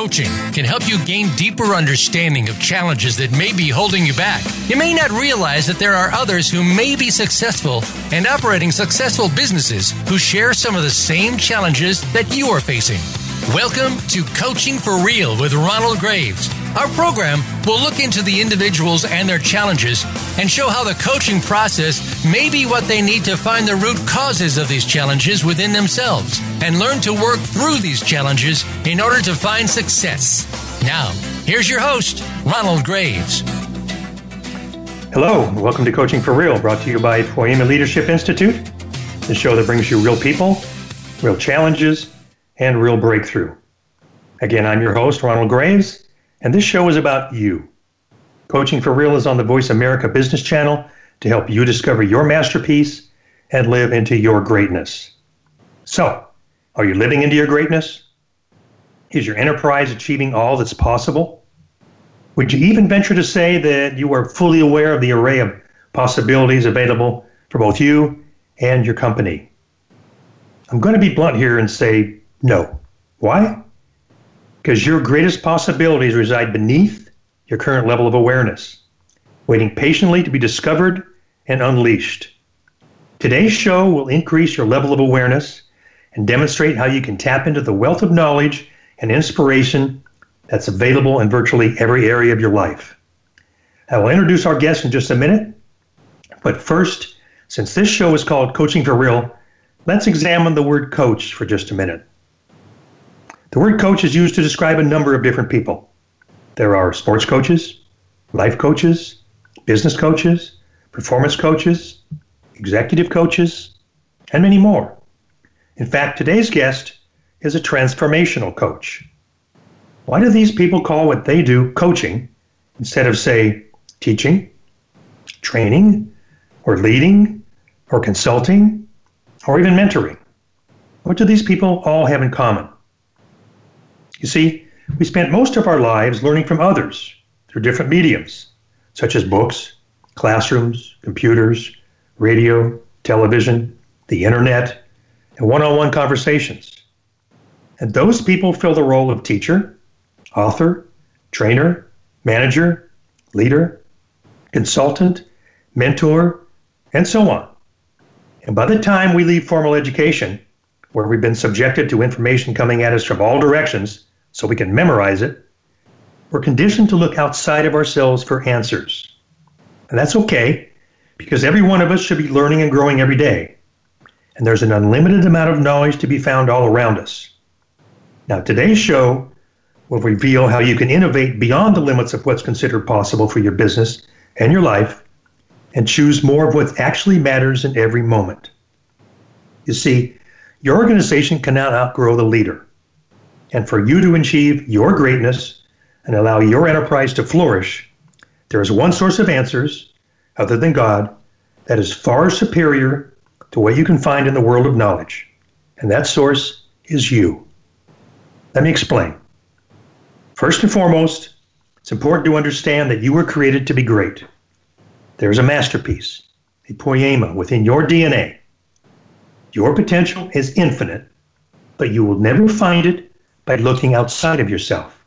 coaching can help you gain deeper understanding of challenges that may be holding you back. You may not realize that there are others who may be successful and operating successful businesses who share some of the same challenges that you are facing. Welcome to Coaching for Real with Ronald Graves. Our program will look into the individuals and their challenges and show how the coaching process may be what they need to find the root causes of these challenges within themselves and learn to work through these challenges in order to find success. Now, here's your host, Ronald Graves. Hello, welcome to Coaching for Real, brought to you by Poema Leadership Institute, the show that brings you real people, real challenges, and real breakthrough. Again, I'm your host, Ronald Graves, and this show is about you. Coaching for Real is on the Voice America Business Channel to help you discover your masterpiece and live into your greatness. So, are you living into your greatness? Is your enterprise achieving all that's possible? Would you even venture to say that you are fully aware of the array of possibilities available for both you and your company? I'm going to be blunt here and say no. Why? Because your greatest possibilities reside beneath your current level of awareness, waiting patiently to be discovered and unleashed. Today's show will increase your level of awareness and demonstrate how you can tap into the wealth of knowledge and inspiration that's available in virtually every area of your life. I will introduce our guest in just a minute, but first, since this show is called Coaching for Real, let's examine the word coach for just a minute. The word coach is used to describe a number of different people. There are sports coaches, life coaches, business coaches, performance coaches, executive coaches, and many more. In fact, today's guest is a transformational coach. Why do these people call what they do coaching instead of, say, teaching, training, or leading, or consulting, or even mentoring? What do these people all have in common? You see, we spent most of our lives learning from others through different mediums, such as books, classrooms, computers, radio, television, the internet, and one on one conversations. And those people fill the role of teacher, author, trainer, manager, leader, consultant, mentor, and so on. And by the time we leave formal education, where we've been subjected to information coming at us from all directions, so we can memorize it, we're conditioned to look outside of ourselves for answers. And that's okay, because every one of us should be learning and growing every day. And there's an unlimited amount of knowledge to be found all around us. Now, today's show will reveal how you can innovate beyond the limits of what's considered possible for your business and your life and choose more of what actually matters in every moment. You see, your organization cannot outgrow the leader and for you to achieve your greatness and allow your enterprise to flourish, there is one source of answers, other than God, that is far superior to what you can find in the world of knowledge. And that source is you. Let me explain. First and foremost, it's important to understand that you were created to be great. There's a masterpiece, a poema within your DNA. Your potential is infinite, but you will never find it by looking outside of yourself.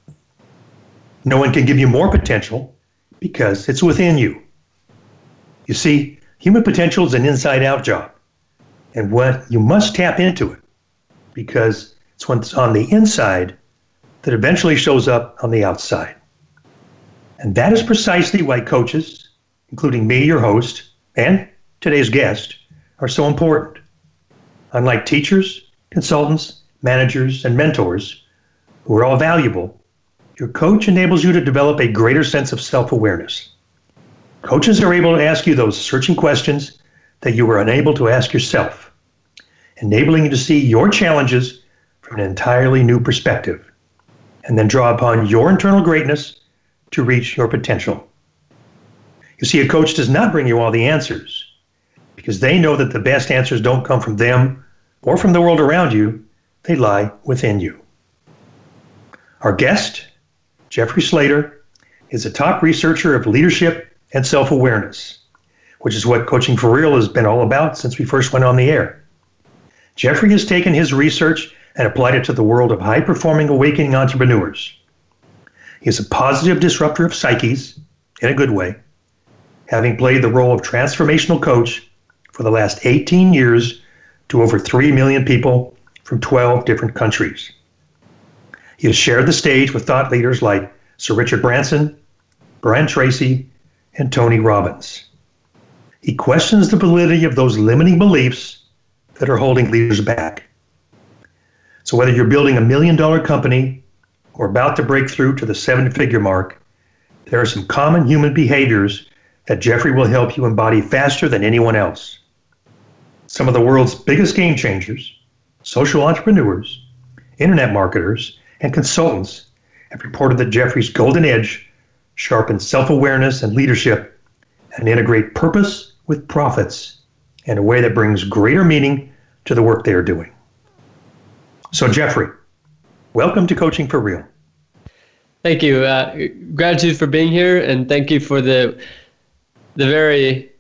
No one can give you more potential because it's within you. You see, human potential is an inside out job. And what you must tap into it because it's what's on the inside that eventually shows up on the outside. And that is precisely why coaches, including me, your host, and today's guest, are so important. Unlike teachers, consultants, managers, and mentors, who are all valuable, your coach enables you to develop a greater sense of self awareness. Coaches are able to ask you those searching questions that you were unable to ask yourself, enabling you to see your challenges from an entirely new perspective, and then draw upon your internal greatness to reach your potential. You see, a coach does not bring you all the answers because they know that the best answers don't come from them or from the world around you, they lie within you. Our guest, Jeffrey Slater, is a top researcher of leadership and self awareness, which is what Coaching for Real has been all about since we first went on the air. Jeffrey has taken his research and applied it to the world of high performing awakening entrepreneurs, He is a positive disruptor of psyches in a good way, having played the role of transformational coach for the last 18 years to over 3 million people from 12 different countries. He has shared the stage with thought leaders like Sir Richard Branson, Brian Tracy, and Tony Robbins. He questions the validity of those limiting beliefs that are holding leaders back. So, whether you're building a million dollar company or about to break through to the seven figure mark, there are some common human behaviors that Jeffrey will help you embody faster than anyone else. Some of the world's biggest game changers, social entrepreneurs, internet marketers, and consultants have reported that Jeffrey's golden edge sharpens self awareness and leadership and integrate purpose with profits in a way that brings greater meaning to the work they are doing. So, Jeffrey, welcome to Coaching for Real. Thank you. Uh, gratitude for being here, and thank you for the the very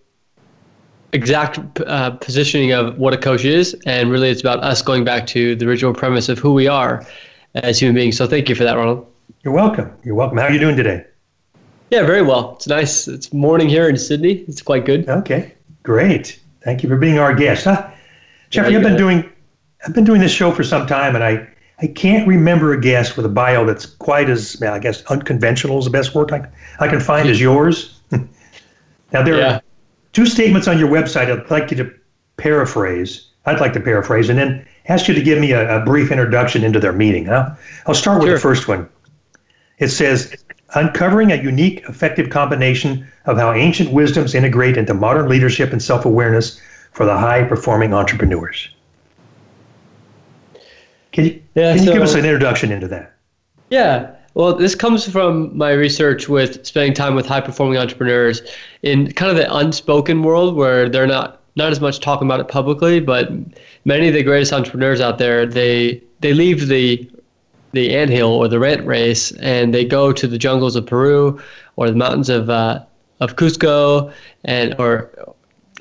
exact uh, positioning of what a coach is. And really, it's about us going back to the original premise of who we are as human beings. So, thank you for that, Ronald. You're welcome. You're welcome. How are you doing today? Yeah, very well. It's nice. It's morning here in Sydney. It's quite good. Okay, great. Thank you for being our guest. Huh? Jeffrey, I've been doing I've been doing this show for some time, and I, I can't remember a guest with a bio that's quite as, I guess, unconventional is the best word I, I can find as yours. now, there yeah. are two statements on your website I'd like you to paraphrase. I'd like to paraphrase and then ask you to give me a, a brief introduction into their meeting. Huh? I'll start with sure. the first one. It says, uncovering a unique, effective combination of how ancient wisdoms integrate into modern leadership and self awareness for the high performing entrepreneurs. Can you, yeah, can you so, give us an introduction into that? Yeah. Well, this comes from my research with spending time with high performing entrepreneurs in kind of the unspoken world where they're not not as much talking about it publicly, but many of the greatest entrepreneurs out there, they they leave the the anthill or the rent race and they go to the jungles of Peru or the mountains of uh, of Cusco and or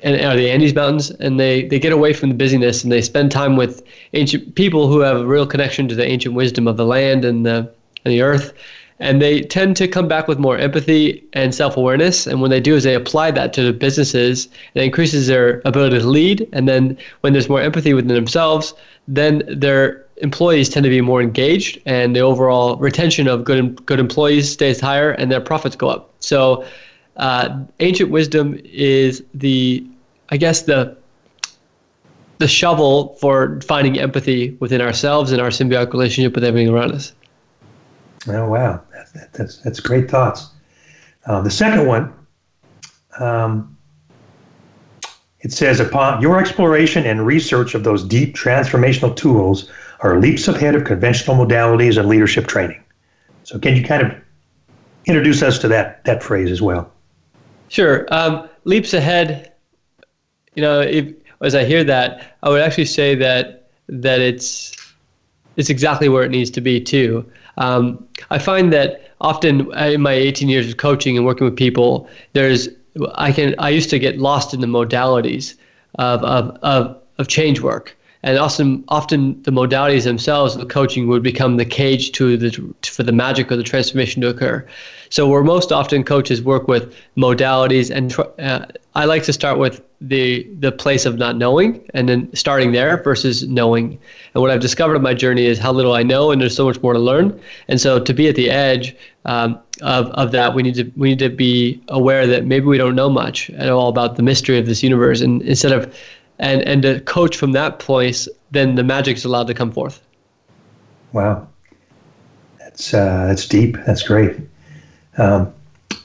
and are the Andes Mountains, and they, they get away from the busyness and they spend time with ancient people who have a real connection to the ancient wisdom of the land and the and the earth, and they tend to come back with more empathy and self awareness. And when they do, is they apply that to the businesses, it increases their ability to lead. And then when there's more empathy within themselves, then their employees tend to be more engaged, and the overall retention of good good employees stays higher, and their profits go up. So. Uh, ancient wisdom is the I guess the the shovel for finding empathy within ourselves and our symbiotic relationship with everything around us. Oh wow, that, that's that's great thoughts. Uh, the second one, um, it says upon your exploration and research of those deep transformational tools are leaps ahead of conventional modalities and leadership training. So can you kind of introduce us to that that phrase as well? Sure. Um, leaps ahead you know, if, as I hear that, I would actually say that that it's it's exactly where it needs to be too. Um, I find that often in my 18 years of coaching and working with people, there's I can I used to get lost in the modalities of of of, of change work and often often the modalities themselves of coaching would become the cage to the for the magic or the transformation to occur. So where most often coaches work with modalities, and uh, I like to start with the the place of not knowing, and then starting there versus knowing. And what I've discovered on my journey is how little I know, and there's so much more to learn. And so to be at the edge um, of of that, we need to we need to be aware that maybe we don't know much at all about the mystery of this universe, and instead of and and to coach from that place, then the magic is allowed to come forth. Wow, that's uh, that's deep. That's great. Um,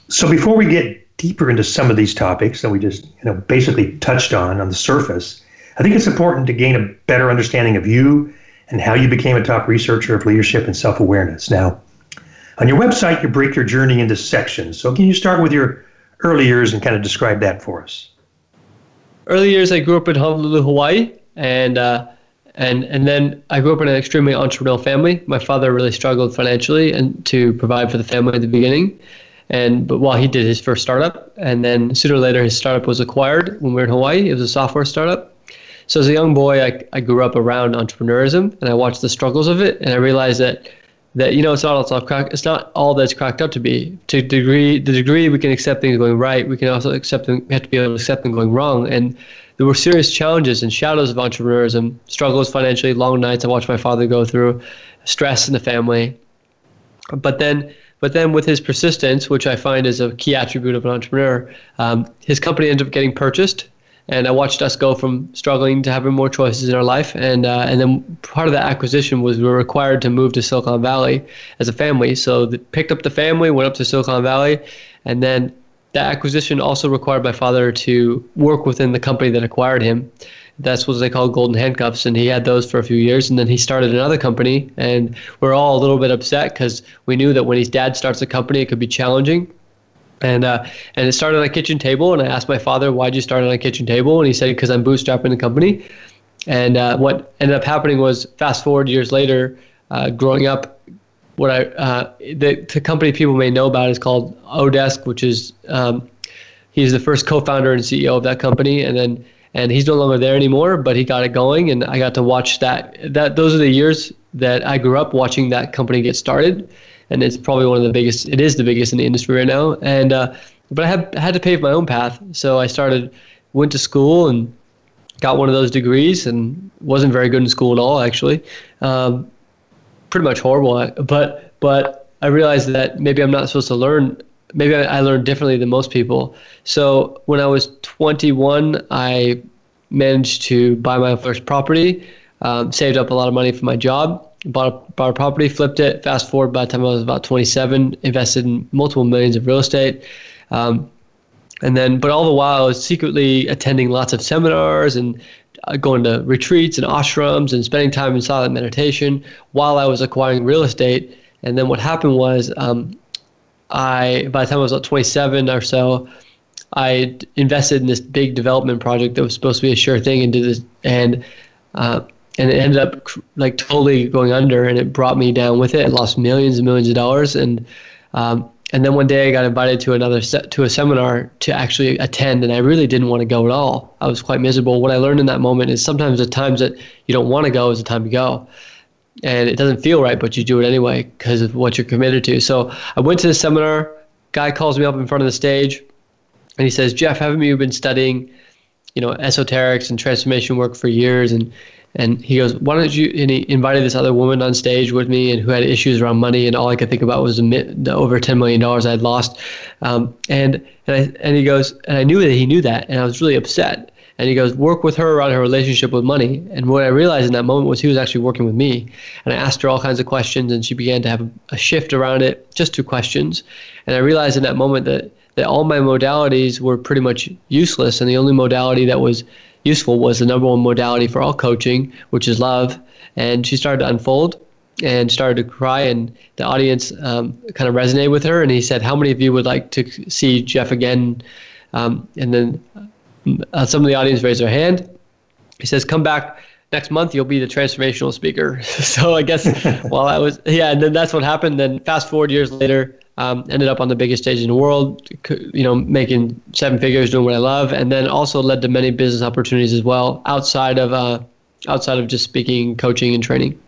so before we get deeper into some of these topics that we just you know basically touched on on the surface, I think it's important to gain a better understanding of you and how you became a top researcher of leadership and self-awareness. Now, on your website, you break your journey into sections. So can you start with your early years and kind of describe that for us? Early years, I grew up in Honolulu, Hawaii, and uh, and and then I grew up in an extremely entrepreneurial family. My father really struggled financially and to provide for the family at the beginning, and but while he did his first startup, and then sooner or later his startup was acquired when we were in Hawaii. It was a software startup. So as a young boy, I, I grew up around entrepreneurism and I watched the struggles of it, and I realized that that you know it's not all crack, it's not all that's cracked up to be. To degree the degree we can accept things going right, we can also accept them. We have to be able to accept them going wrong. And there were serious challenges and shadows of entrepreneurism, struggles financially, long nights I watched my father go through, stress in the family. But then, but then with his persistence, which I find is a key attribute of an entrepreneur, um, his company ended up getting purchased and I watched us go from struggling to having more choices in our life. And uh, and then part of that acquisition was we were required to move to Silicon Valley as a family. So the, picked up the family, went up to Silicon Valley, and then that acquisition also required my father to work within the company that acquired him. That's what they call golden handcuffs, and he had those for a few years, and then he started another company, and we're all a little bit upset because we knew that when his dad starts a company, it could be challenging and uh, and it started on a kitchen table. And I asked my father, "Why'd you start on a kitchen table?" And he said, "Because I'm bootstrapping the company." And uh, what ended up happening was, fast forward years later, uh, growing up, what I uh, the, the company people may know about is called Odesk, which is um, he's the first co-founder and CEO of that company, and then and he's no longer there anymore, but he got it going, and I got to watch that. That those are the years that I grew up watching that company get started and it's probably one of the biggest. It is the biggest in the industry right now. And uh, but I had had to pave my own path, so I started, went to school and got one of those degrees, and wasn't very good in school at all actually, um, pretty much horrible. But but I realized that maybe I'm not supposed to learn. Maybe I, I learned differently than most people. So when I was 21, I managed to buy my first property, um, saved up a lot of money for my job, bought a, bought a property, flipped it. Fast forward, by the time I was about 27, invested in multiple millions of real estate. Um, and then, but all the while, I was secretly attending lots of seminars and uh, going to retreats and ashrams and spending time in silent meditation while I was acquiring real estate. And then what happened was, um, I by the time I was about 27 or so, I invested in this big development project that was supposed to be a sure thing and did this and uh, and it ended up like totally going under and it brought me down with it. I lost millions and millions of dollars and um, and then one day I got invited to another set to a seminar to actually attend and I really didn't want to go at all. I was quite miserable. What I learned in that moment is sometimes the times that you don't want to go is the time to go. And it doesn't feel right, but you do it anyway because of what you're committed to. So I went to the seminar. Guy calls me up in front of the stage, and he says, "Jeff, haven't you been studying, you know, esoterics and transformation work for years?" And and he goes, "Why don't you?" And he invited this other woman on stage with me, and who had issues around money, and all I could think about was the, over ten million dollars I had lost. Um, and and I, and he goes, and I knew that he knew that, and I was really upset. And he goes, work with her around her relationship with money. And what I realized in that moment was he was actually working with me. And I asked her all kinds of questions, and she began to have a shift around it just through questions. And I realized in that moment that that all my modalities were pretty much useless, and the only modality that was useful was the number one modality for all coaching, which is love. And she started to unfold and started to cry, and the audience um, kind of resonated with her. And he said, "How many of you would like to see Jeff again?" Um, and then uh, some of the audience raised their hand. He says, "Come back." Next month you'll be the transformational speaker. so I guess while I was yeah, and then that's what happened. Then fast forward years later, um, ended up on the biggest stage in the world, you know, making seven figures, doing what I love, and then also led to many business opportunities as well outside of uh, outside of just speaking, coaching, and training.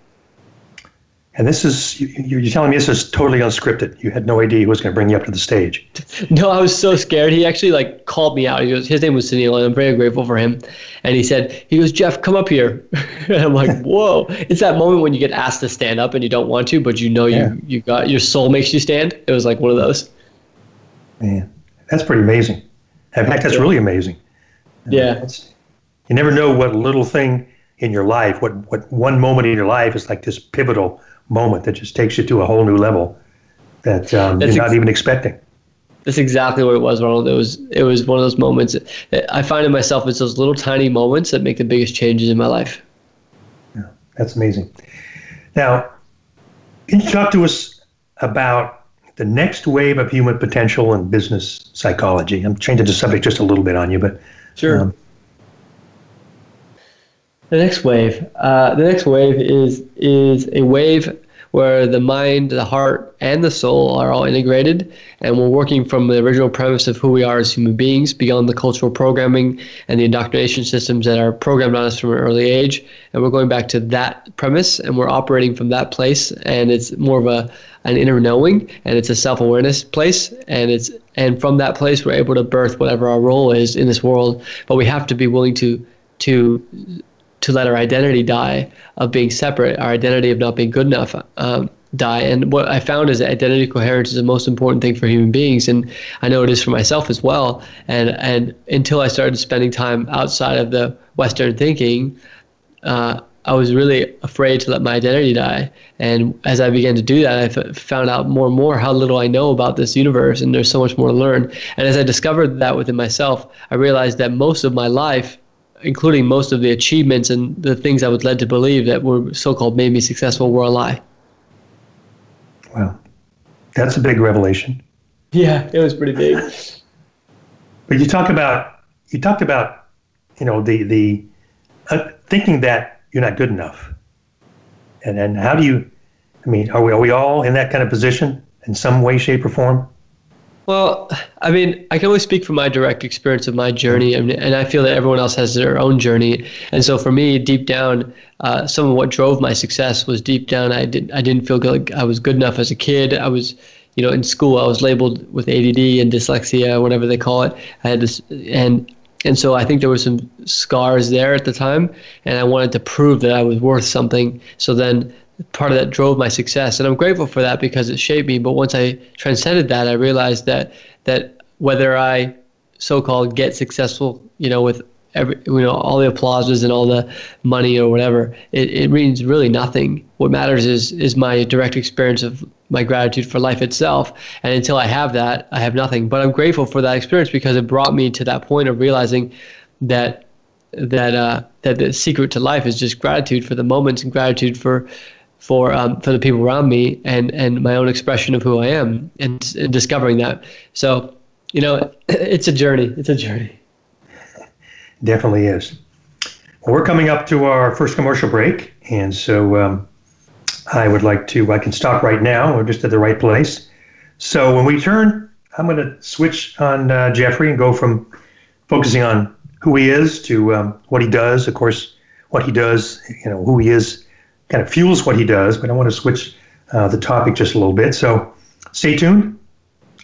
And this is, you're telling me this is totally unscripted. You had no idea he was going to bring you up to the stage. No, I was so scared. He actually like called me out. He goes, his name was Sunil, and I'm very grateful for him. And he said, he goes, Jeff, come up here. and I'm like, whoa. It's that moment when you get asked to stand up and you don't want to, but you know yeah. you, you got, your soul makes you stand. It was like one of those. Man, that's pretty amazing. In fact, that's yeah. really amazing. Yeah. you never know what little thing in your life, what, what one moment in your life is like this pivotal moment that just takes you to a whole new level that um, you're not ex- even expecting. That's exactly what it was, Ronald. It was it was one of those moments. I find in myself it's those little tiny moments that make the biggest changes in my life. Yeah, that's amazing. Now, can you talk to us about the next wave of human potential and business psychology? I'm changing the subject just a little bit on you, but sure. Um, the next wave. Uh, the next wave is is a wave where the mind, the heart, and the soul are all integrated. And we're working from the original premise of who we are as human beings beyond the cultural programming and the indoctrination systems that are programmed on us from an early age. And we're going back to that premise and we're operating from that place. And it's more of a an inner knowing and it's a self-awareness place and it's and from that place we're able to birth whatever our role is in this world but we have to be willing to to to let our identity die of being separate, our identity of not being good enough um, die. And what I found is that identity coherence is the most important thing for human beings, and I know it is for myself as well. And and until I started spending time outside of the Western thinking. Uh, I was really afraid to let my identity die. And as I began to do that, I f- found out more and more how little I know about this universe, and there's so much more to learn. And as I discovered that within myself, I realized that most of my life including most of the achievements and the things I was led to believe that were so-called made me successful were a lie. Well, that's a big revelation. Yeah, it was pretty big. but you talk about you talked about you know the the uh, thinking that you're not good enough, and and how do you? I mean, are we are we all in that kind of position in some way, shape, or form? Well, I mean, I can only speak from my direct experience of my journey, and, and I feel that everyone else has their own journey. And so, for me, deep down, uh, some of what drove my success was deep down. I did I didn't feel like I was good enough as a kid. I was, you know, in school I was labeled with ADD and dyslexia, whatever they call it. I had this, and and so I think there were some scars there at the time, and I wanted to prove that I was worth something. So then part of that drove my success. And i'm grateful for that because it shaped me. But once i transcended that i realized that that whether i so-called get successful you know with every you know all the applauses and all the money or whatever it, it means really nothing. What matters is is my direct experience of my gratitude for life itself. And until i have that i have nothing. But i'm grateful for that experience because it brought me to that point of realizing that that uh, that the secret to life is just gratitude for the moments and gratitude for for um, for the people around me and and my own expression of who I am and, and discovering that. So, you know, it's a journey. It's a journey. Definitely is. Well, we're coming up to our first commercial break, and so um, I would like to. I can stop right now. We're just at the right place. So when we turn, I'm going to switch on uh, Jeffrey and go from focusing on who he is to um, what he does. Of course, what he does, you know, who he is kind of fuels what he does, but I want to switch uh, the topic just a little bit. So stay tuned.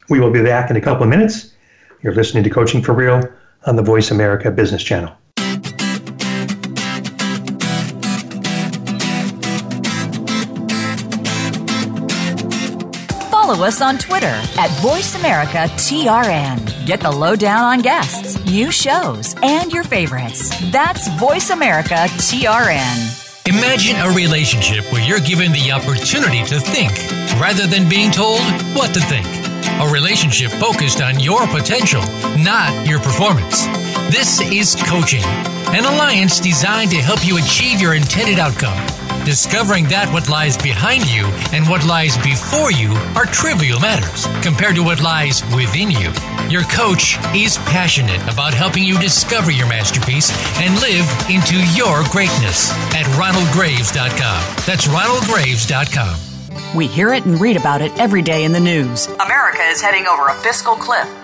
We will be back in a couple of minutes. You're listening to Coaching for Real on the Voice America Business Channel. Follow us on Twitter at VoiceAmericaTRN. Get the lowdown on guests, new shows, and your favorites. That's VoiceAmericaTRN. Imagine a relationship where you're given the opportunity to think rather than being told what to think. A relationship focused on your potential, not your performance. This is coaching, an alliance designed to help you achieve your intended outcome. Discovering that what lies behind you and what lies before you are trivial matters compared to what lies within you. Your coach is passionate about helping you discover your masterpiece and live into your greatness at ronaldgraves.com. That's ronaldgraves.com. We hear it and read about it every day in the news. America is heading over a fiscal cliff.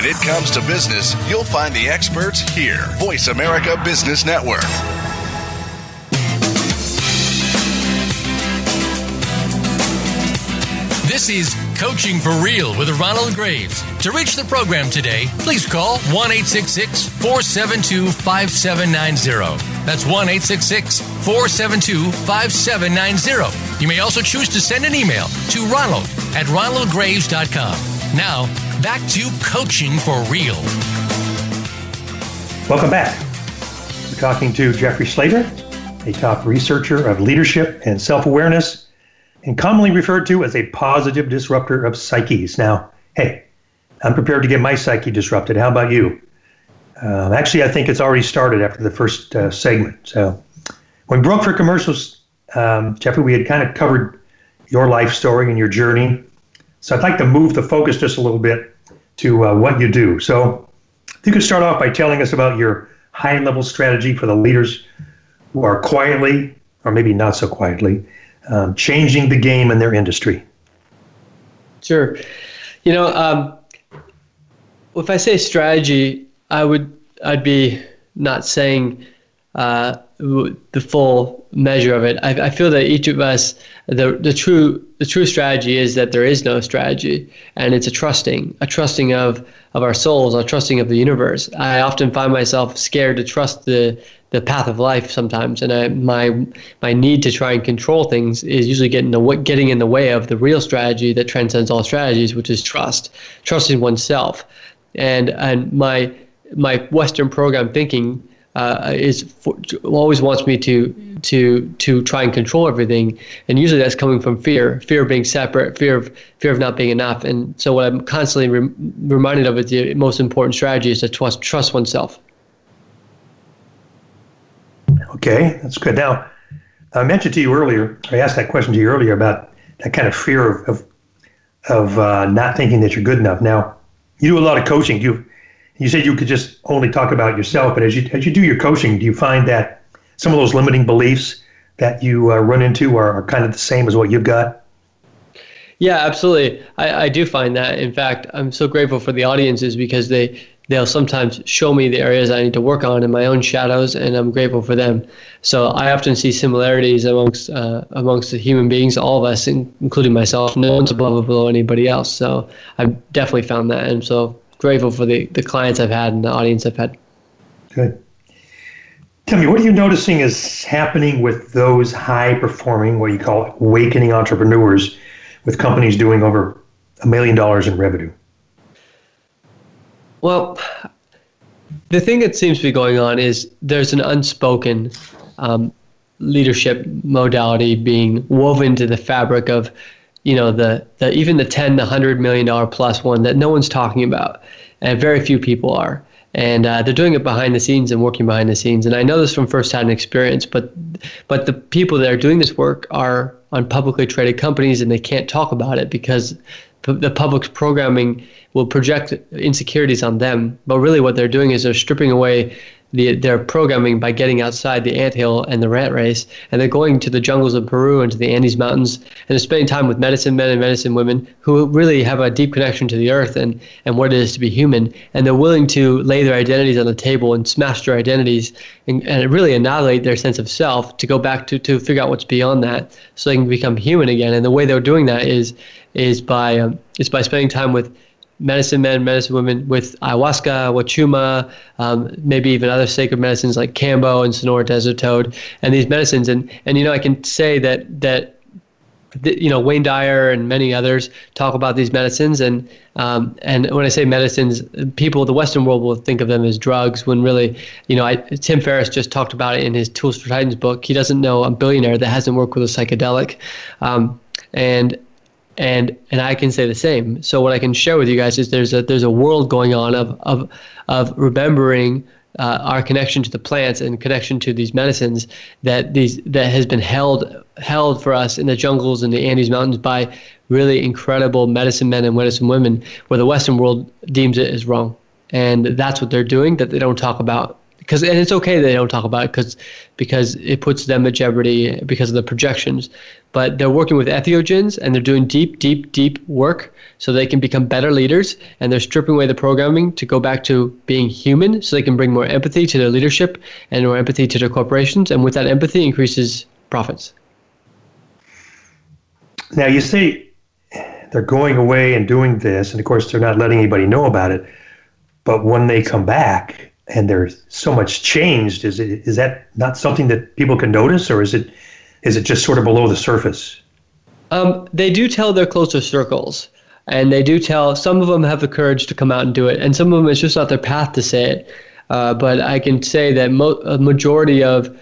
When it comes to business, you'll find the experts here. Voice America Business Network. This is Coaching for Real with Ronald Graves. To reach the program today, please call 1 472 5790. That's 1 472 5790. You may also choose to send an email to ronald at ronaldgraves.com. Now, back to Coaching for Real. Welcome back. We're talking to Jeffrey Slater, a top researcher of leadership and self awareness and commonly referred to as a positive disruptor of psyches. Now, hey, I'm prepared to get my psyche disrupted. How about you? Uh, actually, I think it's already started after the first uh, segment. So, when we broke for commercials, um, Jeffrey, we had kind of covered your life story and your journey. So, I'd like to move the focus just a little bit to uh, what you do. So, if you could start off by telling us about your high level strategy for the leaders who are quietly, or maybe not so quietly, um, changing the game in their industry. Sure. You know, um, if I say strategy, I would I'd be not saying uh, the full measure of it. I, I, feel that each of us, the the true the true strategy is that there is no strategy, and it's a trusting, a trusting of of our souls, a trusting of the universe. I often find myself scared to trust the the path of life sometimes, and I, my my need to try and control things is usually getting the getting in the way of the real strategy that transcends all strategies, which is trust, trusting oneself, and and my my Western program thinking uh, is for, always wants me to to to try and control everything, and usually that's coming from fear, fear of being separate, fear of fear of not being enough, and so what I'm constantly re- reminded of is the most important strategy is to trust trust oneself. Okay, that's good. Now, I mentioned to you earlier, I asked that question to you earlier about that kind of fear of of, of uh, not thinking that you're good enough. Now, you do a lot of coaching. You you said you could just only talk about yourself, but as you as you do your coaching, do you find that some of those limiting beliefs that you uh, run into are, are kind of the same as what you've got? Yeah, absolutely. I, I do find that. In fact, I'm so grateful for the audiences because they they'll sometimes show me the areas I need to work on in my own shadows, and I'm grateful for them. So I often see similarities amongst uh, amongst the human beings, all of us, including myself. No one's above or below anybody else. So I've definitely found that, and so grateful for the the clients I've had and the audience I've had. Good. Tell me, what are you noticing is happening with those high performing, what you call awakening entrepreneurs, with companies doing over a million dollars in revenue? Well, the thing that seems to be going on is there's an unspoken um, leadership modality being woven into the fabric of, you know, the, the even the 10, the 100 million dollar plus one that no one's talking about, and very few people are. And uh, they're doing it behind the scenes and working behind the scenes. And I know this from firsthand experience, but but the people that are doing this work are on publicly traded companies, and they can't talk about it because the public's programming will project insecurities on them. But really, what they're doing is they're stripping away the, their programming by getting outside the anthill and the rat race, and they're going to the jungles of Peru and to the Andes Mountains, and they're spending time with medicine men and medicine women who really have a deep connection to the earth and, and what it is to be human, and they're willing to lay their identities on the table and smash their identities and, and really annihilate their sense of self to go back to, to figure out what's beyond that so they can become human again. And the way they're doing that is is by um, is by spending time with medicine men, medicine women with ayahuasca, wachuma, um, maybe even other sacred medicines like kambo and sonora desert toad, and these medicines. And and you know, I can say that that. You know Wayne Dyer and many others talk about these medicines, and um, and when I say medicines, people the Western world will think of them as drugs. When really, you know, I, Tim Ferriss just talked about it in his Tools for Titans book. He doesn't know a billionaire that hasn't worked with a psychedelic, um, and and and I can say the same. So what I can share with you guys is there's a there's a world going on of of of remembering uh, our connection to the plants and connection to these medicines that these that has been held held for us in the jungles and the Andes Mountains by really incredible medicine men and medicine women, where the Western world deems it as wrong, and that's what they're doing that they don't talk about. Because and it's okay they don't talk about it because because it puts them at jeopardy because of the projections but they're working with entheogens and they're doing deep deep deep work so they can become better leaders and they're stripping away the programming to go back to being human so they can bring more empathy to their leadership and more empathy to their corporations and with that empathy increases profits now you say they're going away and doing this and of course they're not letting anybody know about it but when they come back and there's so much changed. Is it is that not something that people can notice, or is it is it just sort of below the surface? Um, they do tell their closer circles, and they do tell. Some of them have the courage to come out and do it, and some of them it's just not their path to say it. Uh, but I can say that mo- a majority of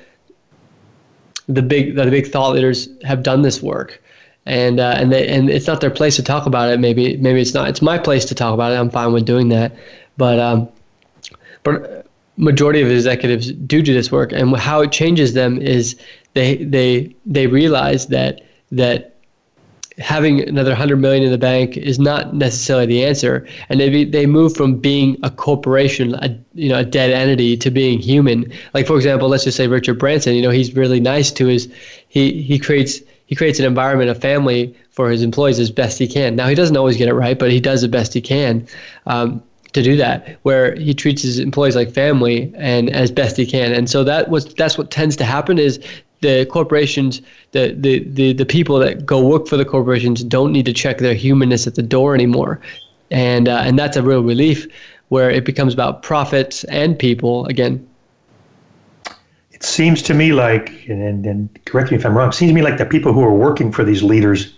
the big the big thought leaders have done this work, and uh, and they, and it's not their place to talk about it. Maybe maybe it's not. It's my place to talk about it. I'm fine with doing that, but um, but majority of executives do do this work, and how it changes them is they they they realize that that having another 100 million in the bank is not necessarily the answer and they they move from being a corporation a you know a dead entity to being human like for example let's just say Richard Branson you know he's really nice to his he he creates he creates an environment, a family for his employees as best he can. Now he doesn't always get it right, but he does the best he can um, to do that. Where he treats his employees like family and as best he can. And so that was that's what tends to happen is the corporations, the, the, the, the people that go work for the corporations don't need to check their humanness at the door anymore. And, uh, and that's a real relief where it becomes about profits and people again. It seems to me like, and, and correct me if I'm wrong, it seems to me like the people who are working for these leaders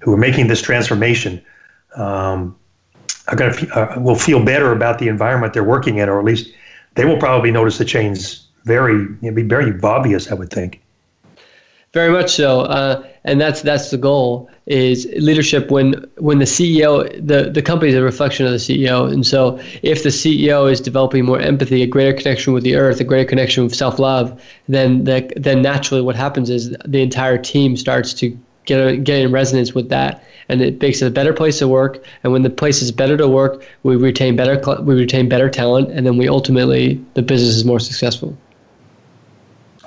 who are making this transformation um, are going to uh, will feel better about the environment they're working in, or at least they will probably notice the change very, it'd be very obvious, I would think. Very much so, uh, and that's that's the goal. Is leadership when when the CEO the the company is a reflection of the CEO, and so if the CEO is developing more empathy, a greater connection with the earth, a greater connection with self love, then that then naturally what happens is the entire team starts to get get in resonance with that, and it makes it a better place to work. And when the place is better to work, we retain better we retain better talent, and then we ultimately the business is more successful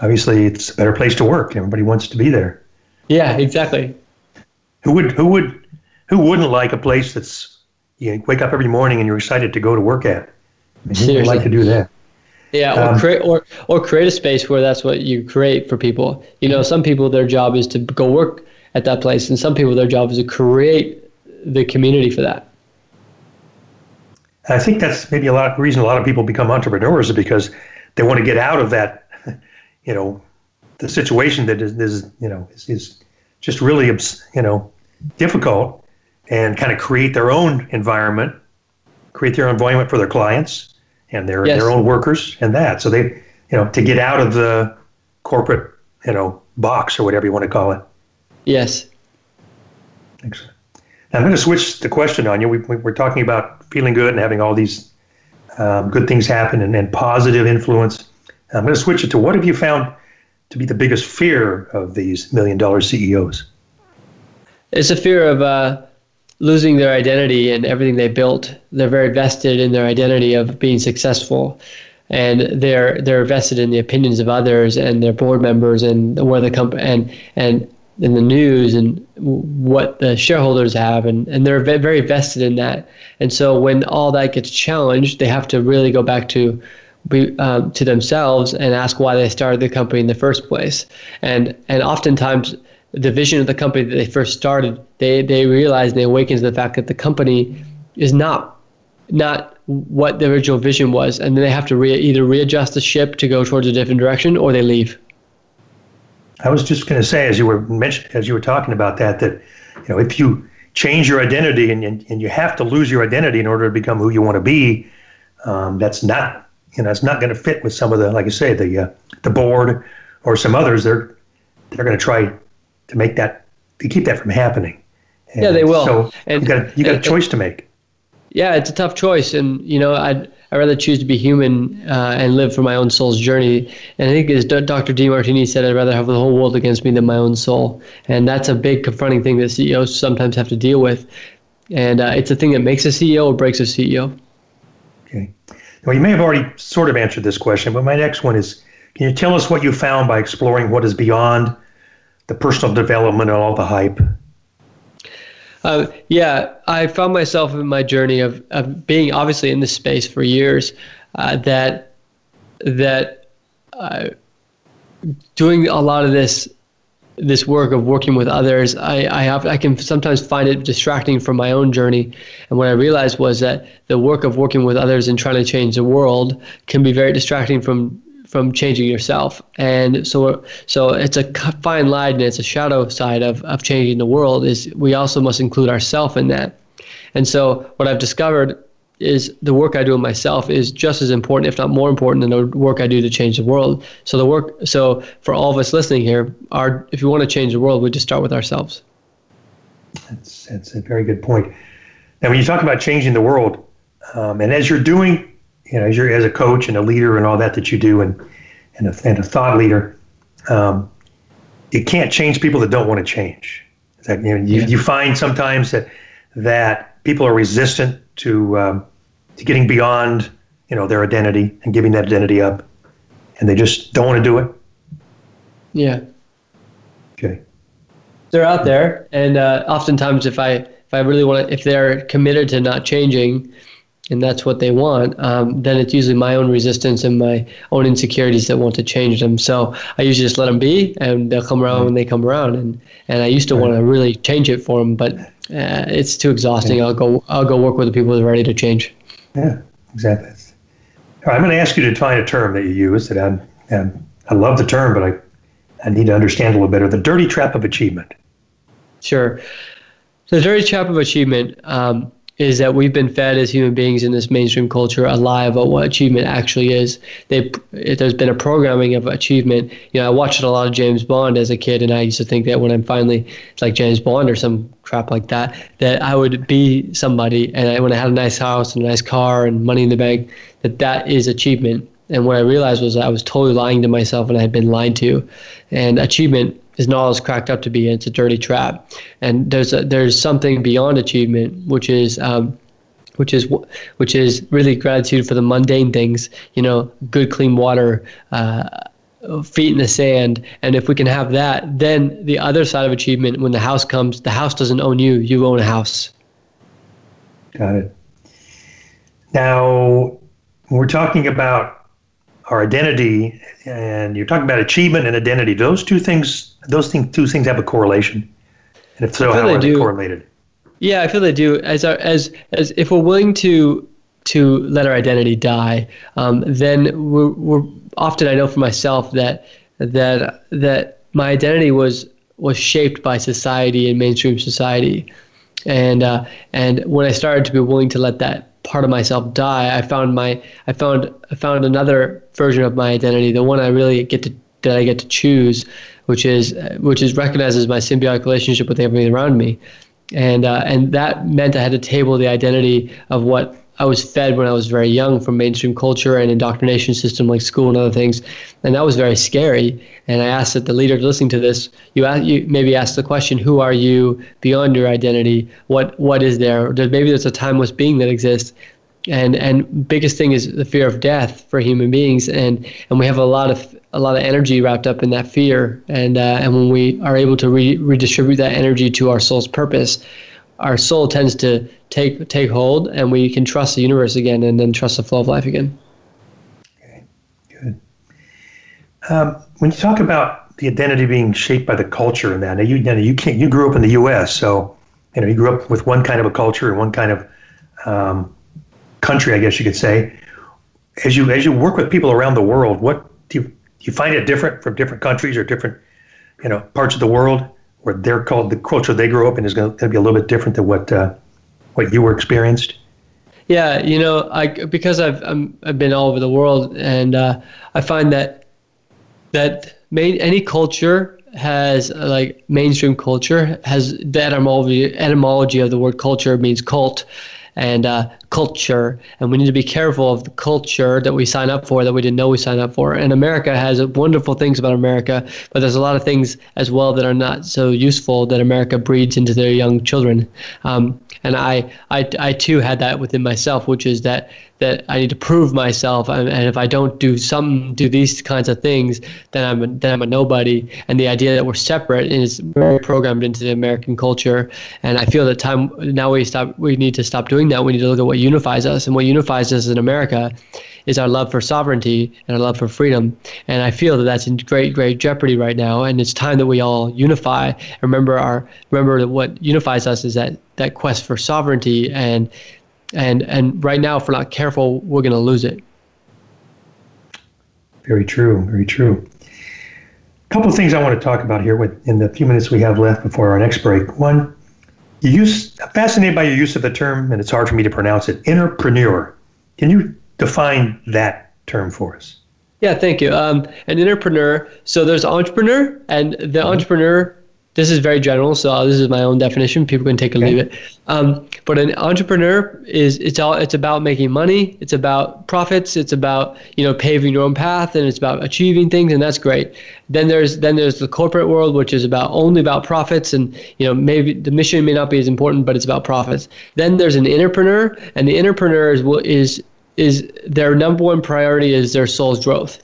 obviously it's a better place to work. Everybody wants to be there. Yeah, exactly. Who would who would who wouldn't like a place that's you wake up every morning and you're excited to go to work at? I mean, who would like to do that? Yeah, or um, create or or create a space where that's what you create for people. You know, some people their job is to go work at that place, and some people their job is to create the community for that. I think that's maybe a lot reason a lot of people become entrepreneurs is because they want to get out of that you know, the situation that is, is you know, is, is just really, you know, difficult and kind of create their own environment, create their own environment for their clients and their, yes. their own workers and that. So they, you know, to get out of the corporate, you know, box or whatever you want to call it. Yes. Excellent. Now I'm going to switch the question on you. We, we, are talking about feeling good and having all these um, good things happen and, and positive influence I'm going to switch it to what have you found to be the biggest fear of these million dollar CEOs? It's a fear of uh, losing their identity and everything they built. They're very vested in their identity of being successful, and they're they're vested in the opinions of others and their board members and where the company and and in the news and what the shareholders have and, and they're very vested in that and so when all that gets challenged they have to really go back to be, um, to themselves and ask why they started the company in the first place. And and oftentimes the vision of the company that they first started, they they realize and they awaken to the fact that the company is not not what the original vision was, and then they have to re- either readjust the ship to go towards a different direction or they leave. I was just going to say, as you were mentioned, as you were talking about that, that you know if you change your identity and, and, and you have to lose your identity in order to become who you want to be, um, that's not you know, it's not going to fit with some of the, like I say, the uh, the board or some others. They're they're going to try to make that to keep that from happening. And yeah, they will. So and, you got you got and, a choice to make. Yeah, it's a tough choice, and you know, I'd I'd rather choose to be human uh, and live for my own soul's journey. And I think as Dr. Demartini said, I'd rather have the whole world against me than my own soul. And that's a big confronting thing that CEOs sometimes have to deal with. And uh, it's a thing that makes a CEO or breaks a CEO. Okay. Well, you may have already sort of answered this question, but my next one is can you tell us what you found by exploring what is beyond the personal development and all the hype? Uh, yeah, I found myself in my journey of, of being obviously in this space for years uh, that that uh, doing a lot of this this work of working with others, I, I have I can sometimes find it distracting from my own journey. And what I realized was that the work of working with others and trying to change the world can be very distracting from from changing yourself. And so so it's a fine line and it's a shadow side of, of changing the world is we also must include ourselves in that. And so what I've discovered is the work I do in myself is just as important, if not more important, than the work I do to change the world. So the work, so for all of us listening here, our if you want to change the world, we just start with ourselves. That's that's a very good point. Now, when you talk about changing the world, um, and as you're doing, you know, as you're as a coach and a leader and all that that you do, and and a, and a thought leader, um, you can't change people that don't want to change. That, you, know, you, yeah. you find sometimes that that people are resistant to um, to getting beyond you know their identity and giving that identity up, and they just don't want to do it. Yeah. Okay. They're out there, and uh, oftentimes, if I if I really want to, if they're committed to not changing, and that's what they want, um, then it's usually my own resistance and my own insecurities that want to change them. So I usually just let them be, and they'll come around when they come around. And and I used to right. want to really change it for them, but uh, it's too exhausting. I'll go I'll go work with the people that are ready to change. Yeah, exactly. I'm going to ask you to define a term that you use that I'm, I'm, I love the term, but I I need to understand a little better. The dirty trap of achievement. Sure. The dirty trap of achievement. Um, is that we've been fed as human beings in this mainstream culture a lie about what achievement actually is. They, there's been a programming of achievement. You know, I watched a lot of James Bond as a kid, and I used to think that when I'm finally like James Bond or some crap like that, that I would be somebody, and I, when I had a nice house and a nice car and money in the bank, that that is achievement. And what I realized was I was totally lying to myself, and I had been lied to. And achievement is not it's cracked up to be. It's a dirty trap, and there's a, there's something beyond achievement, which is um, which is which is really gratitude for the mundane things. You know, good clean water. Uh, feet in the sand and if we can have that then the other side of achievement when the house comes the house doesn't own you you own a house got it now we're talking about our identity, and you're talking about achievement and identity. Those two things, those thing, two things have a correlation. And if so, how are they correlated? Yeah, I feel they do. As our, as as if we're willing to to let our identity die, um, then we're, we're often. I know for myself that that that my identity was was shaped by society and mainstream society, and uh, and when I started to be willing to let that part of myself die, I found my I found I found another version of my identity, the one I really get to that I get to choose, which is which is recognized as my symbiotic relationship with everything around me, and uh, and that meant I had to table the identity of what I was fed when I was very young from mainstream culture and indoctrination system like school and other things, and that was very scary. And I asked that the leader listening to this, you, ask, you maybe ask the question, who are you beyond your identity? What what is there? Maybe there's a timeless being that exists. And and biggest thing is the fear of death for human beings, and and we have a lot of a lot of energy wrapped up in that fear, and uh, and when we are able to re- redistribute that energy to our soul's purpose, our soul tends to take take hold, and we can trust the universe again, and then trust the flow of life again. Okay, good. Um, when you talk about the identity being shaped by the culture and that, now you know, you can't you grew up in the U.S., so you know you grew up with one kind of a culture and one kind of um, country, I guess you could say. As you as you work with people around the world, what do you do you find it different from different countries or different you know parts of the world? where they're called the culture they grew up in is going to be a little bit different than what uh, what you were experienced? Yeah, you know, I because I've i have been all over the world, and uh, I find that that main any culture has uh, like mainstream culture has the etymology etymology of the word culture means cult, and uh, culture, and we need to be careful of the culture that we sign up for that we didn't know we signed up for. And America has wonderful things about America, but there's a lot of things as well that are not so useful that America breeds into their young children. Um, and I, I, I too had that within myself, which is that that I need to prove myself, and, and if I don't do some do these kinds of things, then I'm a, then I'm a nobody. And the idea that we're separate is very programmed into the American culture. And I feel that time now we stop. We need to stop doing that. We need to look at what unifies us, and what unifies us in America is our love for sovereignty and our love for freedom. And I feel that that's in great, great jeopardy right now. And it's time that we all unify. Remember our remember that what unifies us is that that quest for sovereignty and and and right now if we're not careful we're going to lose it. Very true very true. A couple of things i want to talk about here with in the few minutes we have left before our next break. One you use I'm fascinated by your use of the term and it's hard for me to pronounce it Entrepreneur. can you define that term for us? Yeah thank you. Um, an entrepreneur so there's entrepreneur and the mm-hmm. entrepreneur this is very general, so this is my own definition. People can take or okay. leave it. Um, but an entrepreneur is it's all it's about making money. It's about profits. It's about you know paving your own path, and it's about achieving things, and that's great. Then there's then there's the corporate world, which is about only about profits, and you know maybe the mission may not be as important, but it's about profits. Then there's an entrepreneur, and the entrepreneur is is is their number one priority is their soul's growth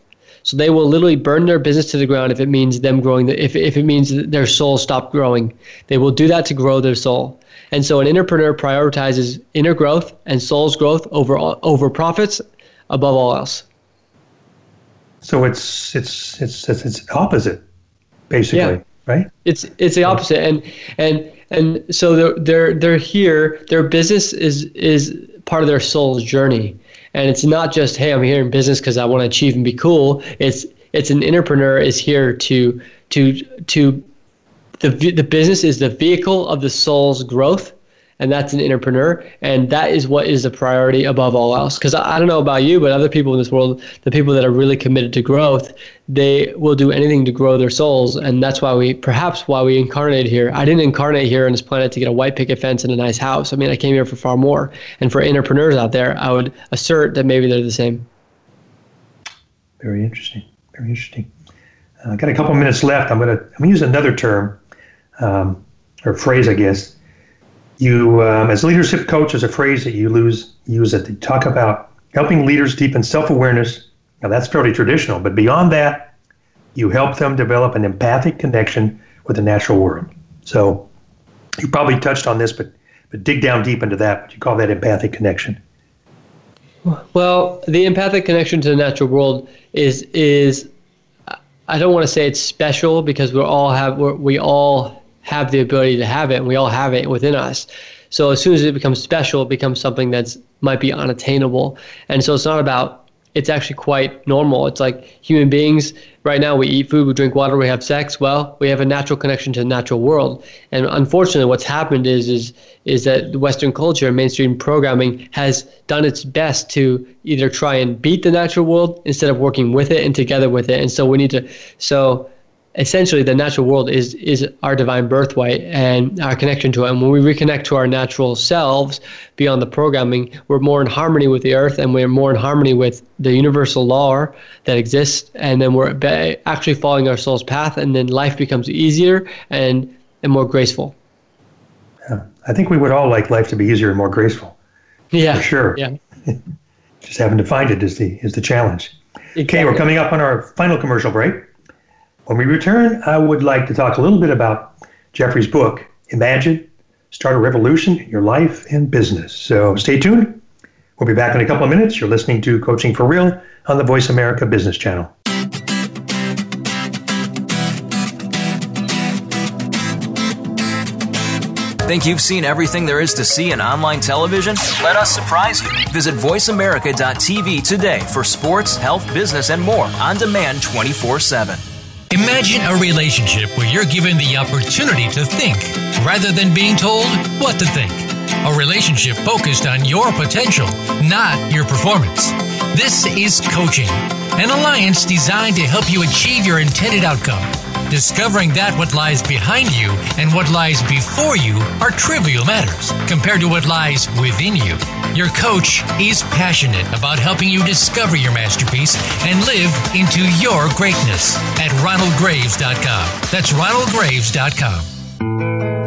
so they will literally burn their business to the ground if it means them growing. The, if if it means their soul stop growing, they will do that to grow their soul. And so an entrepreneur prioritizes inner growth and soul's growth over over profits above all else. So it's it's it's it's, it's opposite, basically, yeah. right? It's it's the opposite, and and and so they're they're they're here. Their business is is part of their soul's journey. And it's not just, hey, I'm here in business because I want to achieve and be cool. It's it's an entrepreneur is here to to to the the business is the vehicle of the soul's growth and that's an entrepreneur and that is what is the priority above all else. Because I, I, don't know about you but other people in this world the people that are really committed to growth they will do anything to grow their souls and that's why we perhaps why we incarnate here. I didn't incarnate here on this planet to get a white picket fence and a nice house. I mean i came here for far more. And for entrepreneurs out there i would assert that maybe they're the same. Very interesting. Very interesting. Uh, i got a couple minutes left. I'm going to i'm to use another term um, or phrase i guess you, um, as leadership coach, is a phrase that you lose, use that to talk about helping leaders deepen self awareness. Now, that's fairly traditional, but beyond that, you help them develop an empathic connection with the natural world. So, you probably touched on this, but, but dig down deep into that. What you call that empathic connection? Well, the empathic connection to the natural world is is I don't want to say it's special because we all have we all have the ability to have it, and we all have it within us. So as soon as it becomes special, it becomes something that's might be unattainable. And so it's not about it's actually quite normal. It's like human beings right now we eat food, we drink water, we have sex. Well, we have a natural connection to the natural world. And unfortunately what's happened is is is that Western culture and mainstream programming has done its best to either try and beat the natural world instead of working with it and together with it. And so we need to so essentially the natural world is is our divine birthright and our connection to it. And when we reconnect to our natural selves beyond the programming, we're more in harmony with the earth and we're more in harmony with the universal law that exists. And then we're actually following our soul's path, and then life becomes easier and and more graceful. Yeah. I think we would all like life to be easier and more graceful. Yeah, for sure. Yeah. Just having to find it is the is the challenge. Exactly. Okay, we're coming up on our final commercial break. When we return, I would like to talk a little bit about Jeffrey's book, Imagine, Start a Revolution in Your Life and Business. So stay tuned. We'll be back in a couple of minutes. You're listening to Coaching for Real on the Voice America Business Channel. Think you've seen everything there is to see in online television? Let us surprise you. Visit VoiceAmerica.tv today for sports, health, business, and more on demand 24 7. Imagine a relationship where you're given the opportunity to think rather than being told what to think. A relationship focused on your potential, not your performance. This is coaching, an alliance designed to help you achieve your intended outcome. Discovering that what lies behind you and what lies before you are trivial matters compared to what lies within you. Your coach is passionate about helping you discover your masterpiece and live into your greatness at ronaldgraves.com. That's ronaldgraves.com.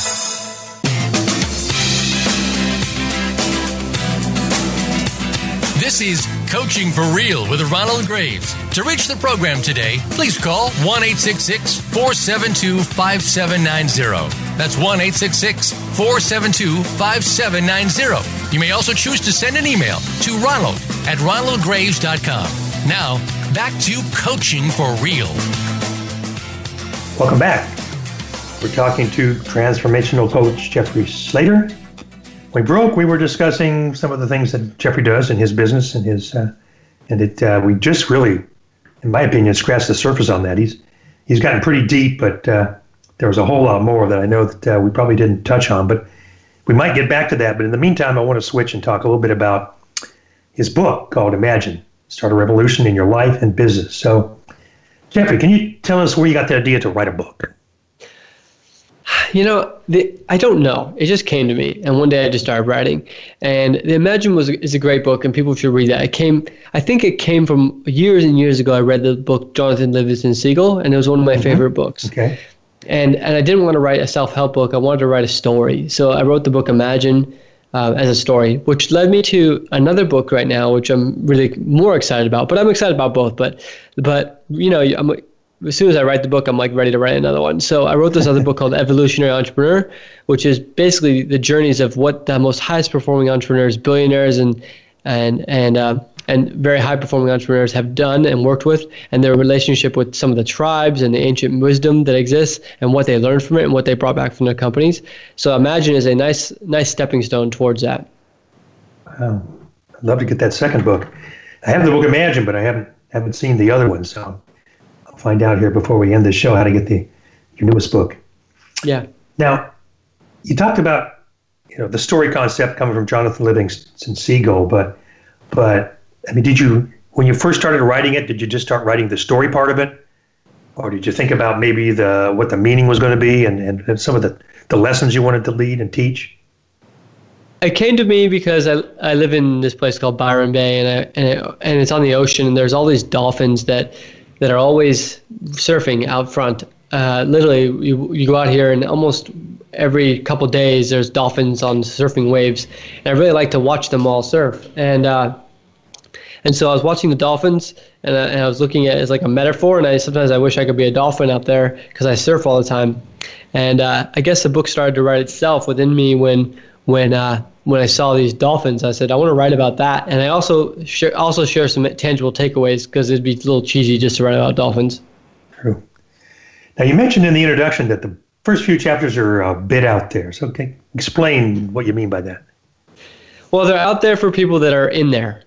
This is Coaching for Real with Ronald Graves. To reach the program today, please call 1 472 5790. That's 1 472 5790. You may also choose to send an email to ronald at ronaldgraves.com. Now, back to Coaching for Real. Welcome back. We're talking to transformational coach Jeffrey Slayter we broke, we were discussing some of the things that Jeffrey does in his business and his, uh, and it uh, we just really, in my opinion, scratched the surface on that. He's he's gotten pretty deep, but uh, there was a whole lot more that I know that uh, we probably didn't touch on. But we might get back to that. But in the meantime, I want to switch and talk a little bit about his book called Imagine: Start a Revolution in Your Life and Business. So, Jeffrey, can you tell us where you got the idea to write a book? You know, the, I don't know. It just came to me, and one day I just started writing. And the Imagine was is a great book, and people should read that. It came, I think, it came from years and years ago. I read the book Jonathan Livingston Seagull, and it was one of my mm-hmm. favorite books. Okay. And and I didn't want to write a self help book. I wanted to write a story. So I wrote the book Imagine. Uh, as a story, which led me to another book right now, which I'm really more excited about. But I'm excited about both. But but you know, I'm as soon as I write the book, I'm like ready to write another one. So I wrote this other book called Evolutionary Entrepreneur, which is basically the journeys of what the most highest performing entrepreneurs, billionaires, and and and uh, and very high performing entrepreneurs have done and worked with, and their relationship with some of the tribes and the ancient wisdom that exists, and what they learned from it, and what they brought back from their companies. So Imagine is a nice nice stepping stone towards that. Wow. I'd love to get that second book. I have the book Imagine, but I haven't haven't seen the other one, so find out here before we end the show how to get the your newest book. Yeah. Now, you talked about you know the story concept coming from Jonathan Livingston Seagull, but but I mean, did you when you first started writing it, did you just start writing the story part of it, or did you think about maybe the what the meaning was going to be and, and, and some of the the lessons you wanted to lead and teach? It came to me because I, I live in this place called Byron Bay and I, and, it, and it's on the ocean and there's all these dolphins that that are always surfing out front. Uh, literally, you, you go out here and almost every couple days there's dolphins on surfing waves. And I really like to watch them all surf. And uh, and so I was watching the dolphins and I, and I was looking at it as like a metaphor. And I sometimes I wish I could be a dolphin out there because I surf all the time. And uh, I guess the book started to write itself within me when when uh, when I saw these dolphins, I said I want to write about that, and I also share, also share some tangible takeaways because it'd be a little cheesy just to write about dolphins. True. Now you mentioned in the introduction that the first few chapters are a bit out there. So okay, explain what you mean by that. Well, they're out there for people that are in there.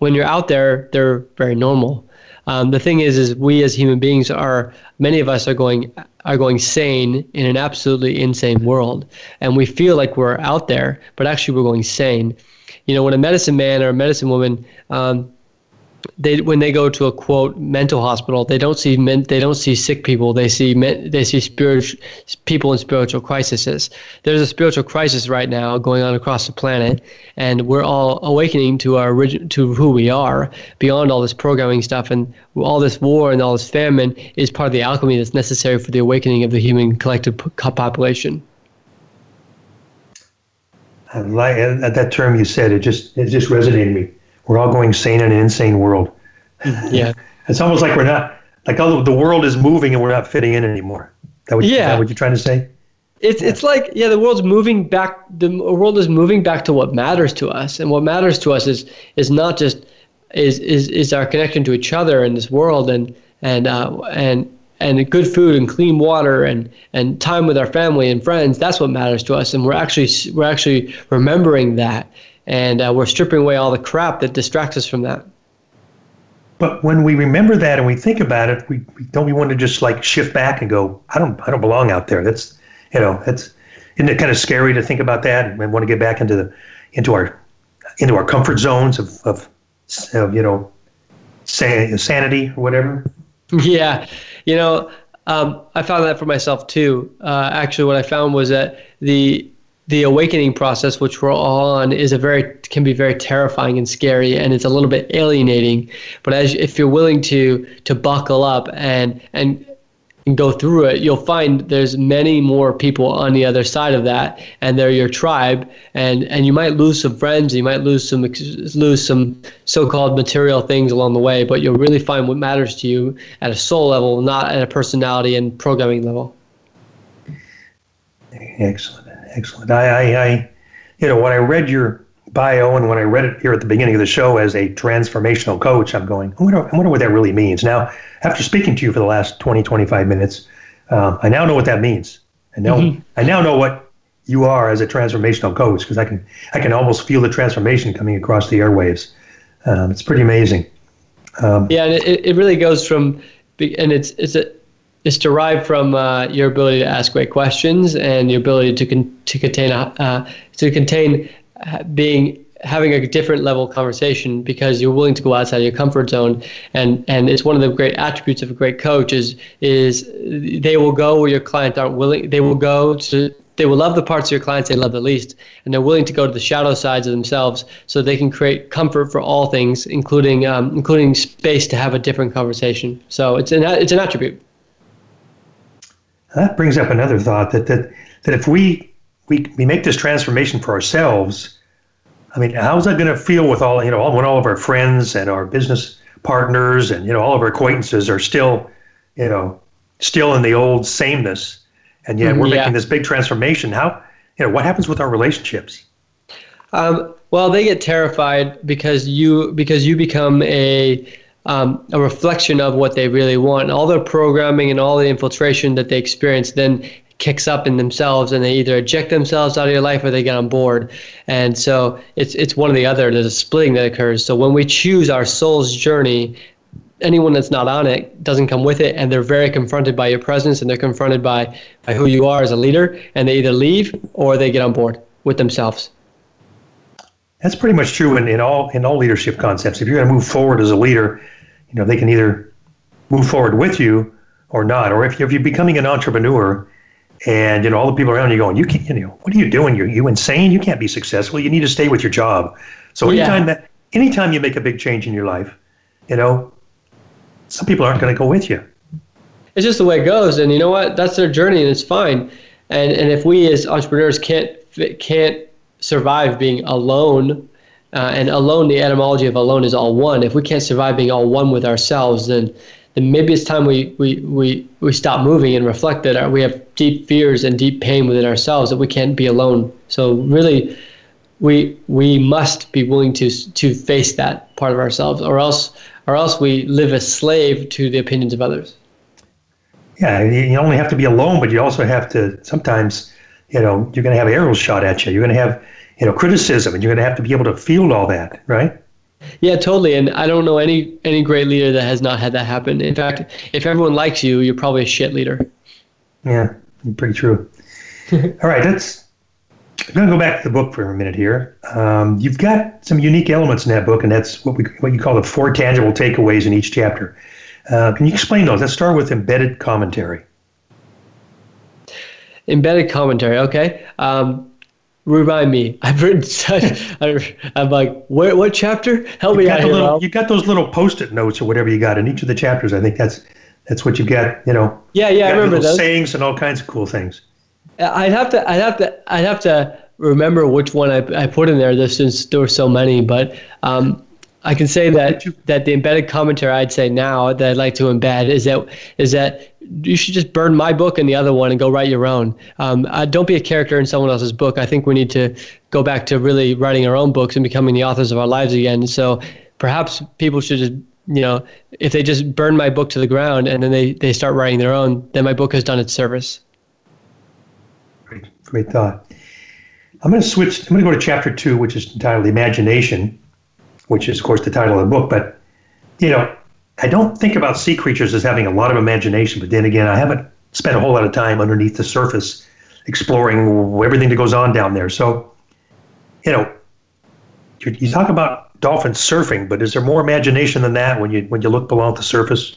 When you're out there, they're very normal. Um, the thing is, is we as human beings are many of us are going are going sane in an absolutely insane world, and we feel like we're out there, but actually we're going sane. You know, when a medicine man or a medicine woman um, they when they go to a quote mental hospital, they don't see men, they don't see sick people. They see men, they see spiritual people in spiritual crises. There's a spiritual crisis right now going on across the planet, and we're all awakening to our origin to who we are beyond all this programming stuff and all this war and all this famine is part of the alchemy that's necessary for the awakening of the human collective population. I like that term you said. It just it just resonated me we're all going sane in an insane world. Yeah. it's almost like we're not like all the world is moving and we're not fitting in anymore. That what, yeah. that what you're trying to say? It's yeah. it's like yeah, the world's moving back. The world is moving back to what matters to us, and what matters to us is is not just is is is our connection to each other in this world, and and uh, and and good food and clean water and and time with our family and friends. That's what matters to us, and we're actually we're actually remembering that and uh, we're stripping away all the crap that distracts us from that. But when we remember that and we think about it, we, we don't we want to just like shift back and go, I don't I don't belong out there. That's you know that's isn't it kind of scary to think about that and want to get back into the into our into our comfort zones of of, of you know sanity or whatever. Yeah, you know, um, I found that for myself too. Uh, actually, what I found was that the the awakening process, which we're all on, is a very can be very terrifying and scary, and it's a little bit alienating. But as if you're willing to to buckle up and and and go through it, you'll find there's many more people on the other side of that, and they're your tribe. And and you might lose some friends, you might lose some lose some so-called material things along the way, but you'll really find what matters to you at a soul level, not at a personality and programming level. Excellent. Excellent. I, I, I, you know, when I read your bio and when I read it here at the beginning of the show as a transformational coach, I'm going, I wonder, I wonder what that really means. Now, after speaking to you for the last 20, 25 minutes, um, I now know what that means. I know, mm-hmm. I now know what you are as a transformational coach because I can I can almost feel the transformation coming across the airwaves. Um, it's pretty amazing. Um, yeah, and it, it really goes from and it's it's a it's derived from uh, your ability to ask great questions and your ability to con- to contain uh, to contain uh, being having a different level conversation because you're willing to go outside your comfort zone. And and it's one of the great attributes of a great coach is is they will go where your clients aren't willing they will go to they will love the parts of your clients they love the least and they're willing to go to the shadow sides of themselves so they can create comfort for all things including um, including space to have a different conversation. So it's an it's an attribute that brings up another thought that that that if we we, we make this transformation for ourselves I mean, how's that going to feel with all you know when all of our friends and our business partners and you know all of our acquaintances are still, you know, still in the old sameness, and yet we're yeah. making this big transformation. How you know what happens with our relationships? Um, well, they get terrified because you because you become a um, a reflection of what they really want. All the programming and all the infiltration that they experience then kicks up in themselves and they either eject themselves out of your life or they get on board. And so it's it's one or the other. There's a splitting that occurs. So when we choose our soul's journey, anyone that's not on it doesn't come with it and they're very confronted by your presence and they're confronted by, by who you are as a leader and they either leave or they get on board with themselves. That's pretty much true in, in all in all leadership concepts. If you're going to move forward as a leader, you know, they can either move forward with you or not. Or if you're, if you're becoming an entrepreneur, and you know all the people around you going, you can't, you know, what are you doing? You're you insane? You can't be successful. You need to stay with your job. So anytime yeah. that anytime you make a big change in your life, you know, some people aren't going to go with you. It's just the way it goes, and you know what? That's their journey, and it's fine. And and if we as entrepreneurs can't can't survive being alone, uh, and alone, the etymology of alone is all one. If we can't survive being all one with ourselves, then then maybe it's time we, we, we, we stop moving and reflect that we have deep fears and deep pain within ourselves that we can't be alone. So really, we we must be willing to to face that part of ourselves, or else or else we live as slave to the opinions of others. Yeah, you only have to be alone, but you also have to sometimes, you know, you're going to have arrows shot at you. You're going to have, you know, criticism, and you're going to have to be able to field all that, right? Yeah, totally. And I don't know any any great leader that has not had that happen. In fact, if everyone likes you, you're probably a shit leader. Yeah, pretty true. All right, let's. I'm going to go back to the book for a minute here. Um, you've got some unique elements in that book, and that's what we what you call the four tangible takeaways in each chapter. Uh, can you explain those? Let's start with embedded commentary. Embedded commentary. Okay. Um, remind me. I've written such. I'm like, where, what chapter? Help you me out here. Little, you got those little post-it notes or whatever you got in each of the chapters. I think that's that's what you get. You know. Yeah, yeah, I remember those sayings and all kinds of cool things. I'd have to. I'd have to. I'd have to remember which one I, I put in there. This since there were so many, but um, I can say that that the embedded commentary I'd say now that I'd like to embed is that is that you should just burn my book and the other one and go write your own. Um, uh, don't be a character in someone else's book. I think we need to go back to really writing our own books and becoming the authors of our lives again. So perhaps people should just you know if they just burn my book to the ground and then they they start writing their own, then my book has done its service. Great, great thought. I'm going to switch. I'm going to go to chapter two, which is entitled "Imagination." Which is, of course, the title of the book. But, you know, I don't think about sea creatures as having a lot of imagination. But then again, I haven't spent a whole lot of time underneath the surface exploring everything that goes on down there. So, you know, you, you talk about dolphins surfing, but is there more imagination than that when you when you look below the surface?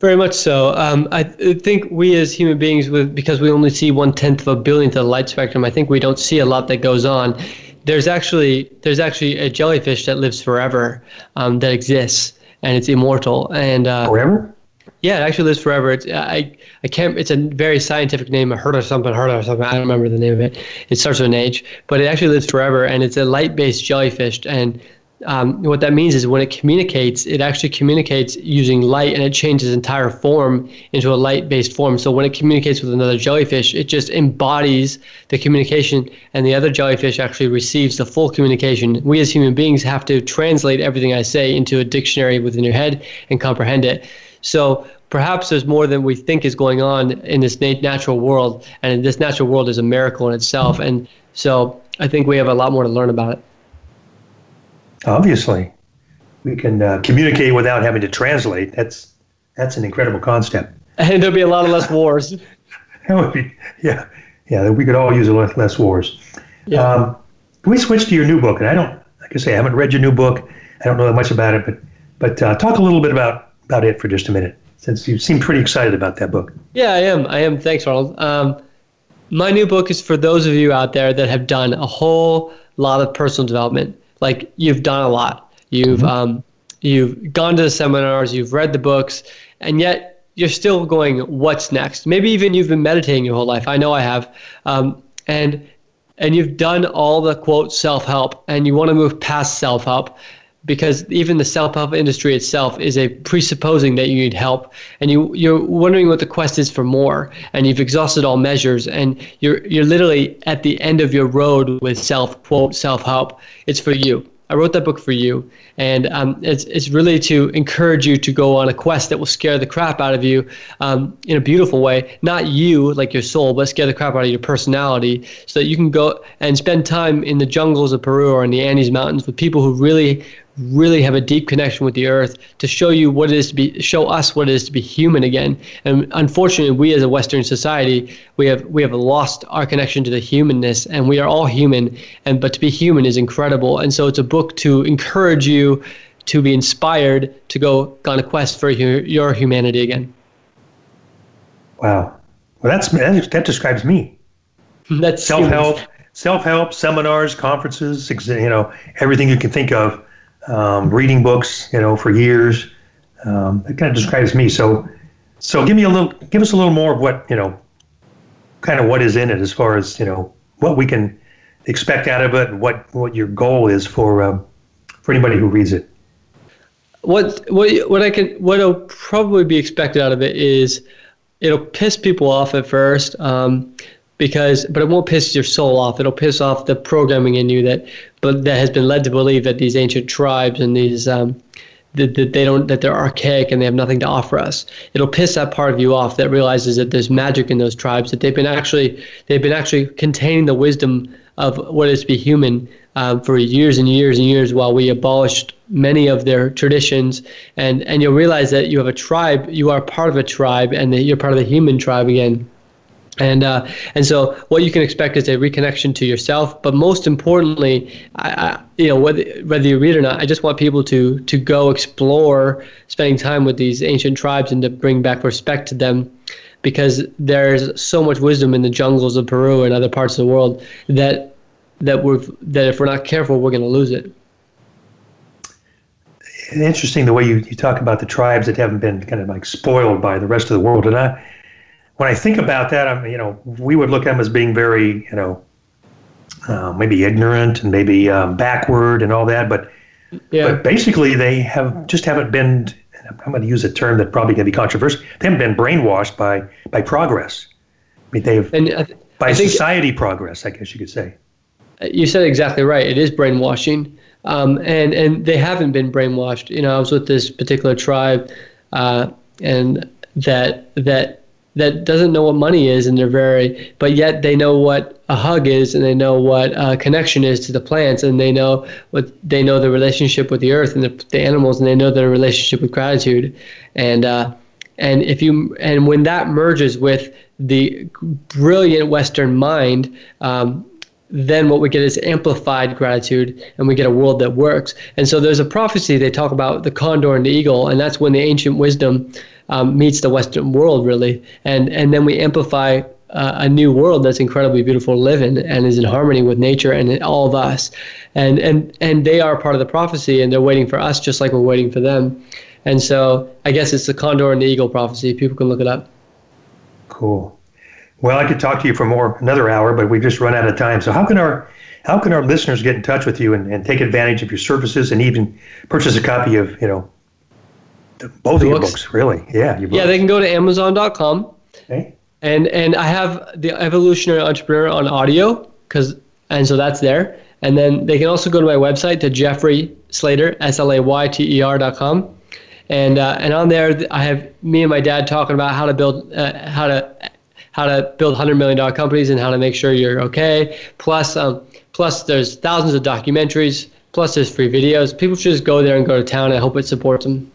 Very much so. Um, I think we as human beings, because we only see one tenth of a billionth of the light spectrum, I think we don't see a lot that goes on there's actually there's actually a jellyfish that lives forever um, that exists and it's immortal and uh, forever. Yeah, it actually lives forever. It's I I can't. It's a very scientific name. I heard of something. Heard of something. I don't remember the name of it. It starts with an H, but it actually lives forever, and it's a light-based jellyfish. And um, what that means is when it communicates, it actually communicates using light and it changes entire form into a light based form. So when it communicates with another jellyfish, it just embodies the communication and the other jellyfish actually receives the full communication. We as human beings have to translate everything I say into a dictionary within your head and comprehend it. So perhaps there's more than we think is going on in this natural world, and this natural world is a miracle in itself. And so I think we have a lot more to learn about it. Obviously, we can uh, communicate without having to translate. That's that's an incredible concept. And there'll be a lot of less wars. that would be, yeah, yeah. We could all use a lot less wars. Yeah. Um, we switch to your new book, and I don't, like I say, I haven't read your new book. I don't know that much about it, but but uh, talk a little bit about about it for just a minute, since you seem pretty excited about that book. Yeah, I am. I am. Thanks, Arnold. Um, my new book is for those of you out there that have done a whole lot of personal development. Like you've done a lot. You've mm-hmm. um, you've gone to the seminars, you've read the books, and yet you're still going, what's next? Maybe even you've been meditating your whole life. I know I have. Um, and and you've done all the quote self help, and you want to move past self help because even the self-help industry itself is a presupposing that you need help and you you're wondering what the quest is for more and you've exhausted all measures and you're you're literally at the end of your road with self quote self-help it's for you I wrote that book for you, and um, it's it's really to encourage you to go on a quest that will scare the crap out of you um, in a beautiful way. Not you, like your soul, but scare the crap out of your personality, so that you can go and spend time in the jungles of Peru or in the Andes Mountains with people who really really have a deep connection with the earth to show you what it is to be show us what it is to be human again. And unfortunately we as a western society we have we have lost our connection to the humanness and we are all human and but to be human is incredible. And so it's a book to encourage you to be inspired to go on a quest for your, your humanity again. Wow. Well that's that describes me. That's self-help self-help seminars conferences you know everything you can think of um, reading books, you know, for years. Um, it kind of describes me. So, so give me a little, give us a little more of what you know, kind of what is in it as far as you know what we can expect out of it, and what what your goal is for um, for anybody who reads it. What what what I can what'll probably be expected out of it is it'll piss people off at first. Um, because but it won't piss your soul off it'll piss off the programming in you that but that has been led to believe that these ancient tribes and these um, that, that they don't that they're archaic and they have nothing to offer us. It'll piss that part of you off that realizes that there's magic in those tribes that they've been actually they've been actually containing the wisdom of what is to be human um, for years and years and years while we abolished many of their traditions. And and you'll realize that you have a tribe you are part of a tribe and that you're part of the human tribe again and uh, and so what you can expect is a reconnection to yourself, but most importantly, I, I, you know whether whether you read or not, I just want people to to go explore, spending time with these ancient tribes, and to bring back respect to them, because there's so much wisdom in the jungles of Peru and other parts of the world that that we're that if we're not careful, we're going to lose it. Interesting the way you, you talk about the tribes that haven't been kind of like spoiled by the rest of the world, and I when I think about that, I'm, you know, we would look at them as being very, you know, uh, maybe ignorant and maybe um, backward and all that. But, yeah. but basically, they have just haven't been. I'm going to use a term that probably going to be controversial. They haven't been brainwashed by by progress. I mean, they've and th- by think, society progress, I guess you could say. You said exactly right. It is brainwashing, um, and and they haven't been brainwashed. You know, I was with this particular tribe, uh, and that that that doesn't know what money is and they're very but yet they know what a hug is and they know what a connection is to the plants and they know what they know the relationship with the earth and the, the animals and they know their relationship with gratitude. And uh, and if you and when that merges with the brilliant western mind um, then what we get is amplified gratitude and we get a world that works. And so there's a prophecy they talk about the condor and the eagle and that's when the ancient wisdom um, meets the Western world, really. And, and then we amplify uh, a new world that's incredibly beautiful to live in and is in harmony with nature and all of us. And, and, and they are part of the prophecy and they're waiting for us just like we're waiting for them. And so I guess it's the condor and the eagle prophecy. People can look it up. Cool. Well, I could talk to you for more another hour, but we've just run out of time. So how can our how can our listeners get in touch with you and, and take advantage of your services and even purchase a copy of you know both the of your books, really. Yeah. yeah, they can go to Amazon.com. Okay. And and I have the Evolutionary Entrepreneur on audio because and so that's there. And then they can also go to my website to Jeffrey Slayter S L A Y T E R dot com, and uh, and on there I have me and my dad talking about how to build uh, how to how to build hundred million dollar companies and how to make sure you're okay. Plus, um, plus there's thousands of documentaries. Plus, there's free videos. People should just go there and go to town. I hope it supports them.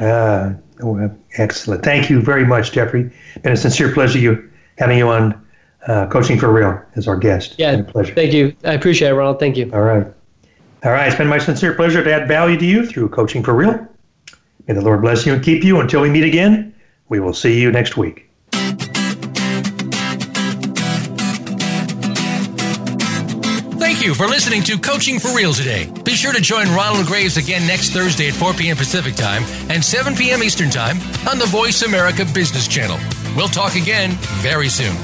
Ah, oh, excellent. Thank you very much, Jeffrey. Been a sincere pleasure you having you on uh, Coaching for Real as our guest. Yeah, pleasure. Thank you. I appreciate it, Ronald. Thank you. All right. All right. It's been my sincere pleasure to add value to you through Coaching for Real. May the Lord bless you and keep you. Until we meet again, we will see you next week. You for listening to Coaching for Real today. Be sure to join Ronald Graves again next Thursday at 4 p.m. Pacific Time and 7 p.m. Eastern Time on the Voice America Business Channel. We'll talk again very soon.